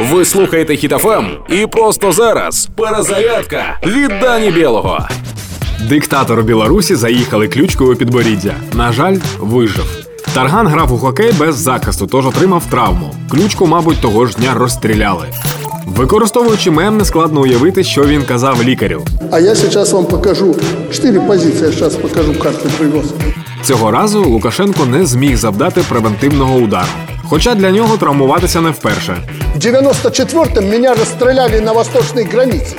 Ви слухаєте Хітофем і просто зараз перезарядка від Дані Білого. Диктатору Білорусі заїхали ключкою у підборіддя. На жаль, вижив. Тарган грав у хокей без захисту, тож отримав травму. Ключку, мабуть, того ж дня розстріляли. Використовуючи мем, нескладно уявити, що він казав лікарю. А я сейчас вам покажу четыре позиции. Я сейчас покажу карту привез. Цього разу Лукашенко не зміг завдати превентивного удару. Хоча для нього травмуватися не вперше. В 94-м меня расстреляли на восточной границе.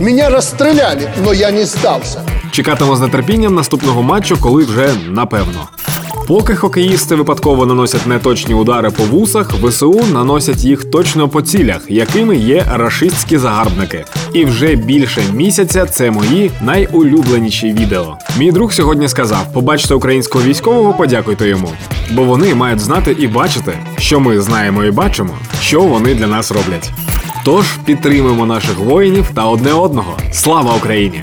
Меня расстреляли, но я не сдался. Чекатиму з нетерпінням наступного матчу, коли вже напевно. Поки хокеїсти випадково наносять неточні удари по вусах, ВСУ наносять їх точно по цілях, якими є рашистські загарбники. І вже більше місяця це мої найулюбленіші відео. Мій друг сьогодні сказав: побачите українського військового, подякуйте йому. Бо вони мають знати і бачити, що ми знаємо і бачимо, що вони для нас роблять. Тож підтримуємо наших воїнів та одне одного. Слава Україні!